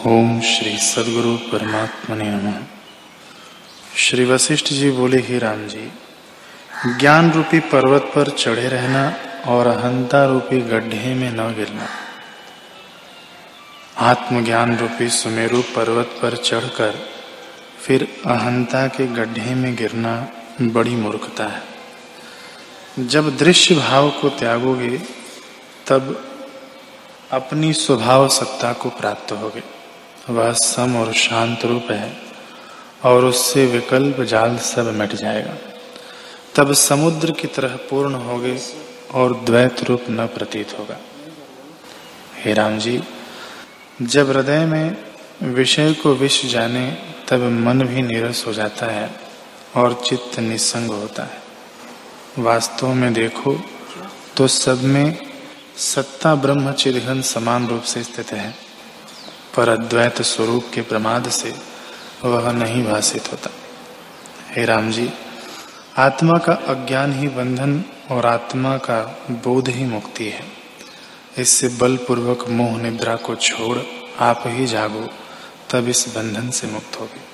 ओम श्री सदगुरु परमात्मा ने नम। श्री वशिष्ठ जी बोले, ही राम जी ज्ञान रूपी पर्वत पर चढ़े रहना और अहंता रूपी गड्ढे में न गिरना। आत्मज्ञान रूपी सुमेरु पर्वत पर चढ़कर फिर अहंता के गड्ढे में गिरना बड़ी मूर्खता है। जब दृश्य भाव को त्यागोगे, तब अपनी स्वभाव सत्ता को प्राप्त होगे। वह सम और शांत रूप है और उससे विकल्प जाल सब मिट जाएगा। तब समुद्र की तरह पूर्ण होगे और द्वैत रूप न प्रतीत होगा। हे राम जी, जब हृदय में विषय को विष जाने, तब मन भी निरस हो जाता है और चित्त निसंग होता है। वास्तव में देखो तो सब में सत्ता ब्रह्म चिदघन समान रूप से स्थित है। पर अद्वैत स्वरूप के प्रमाद से वह नहीं भाषित होता। हे राम जी आत्मा का अज्ञान ही बंधन और आत्मा का बोध ही मुक्ति है। इससे बलपूर्वक मोह निद्रा को छोड़ आप ही जागो, तब इस बंधन से मुक्त होगी।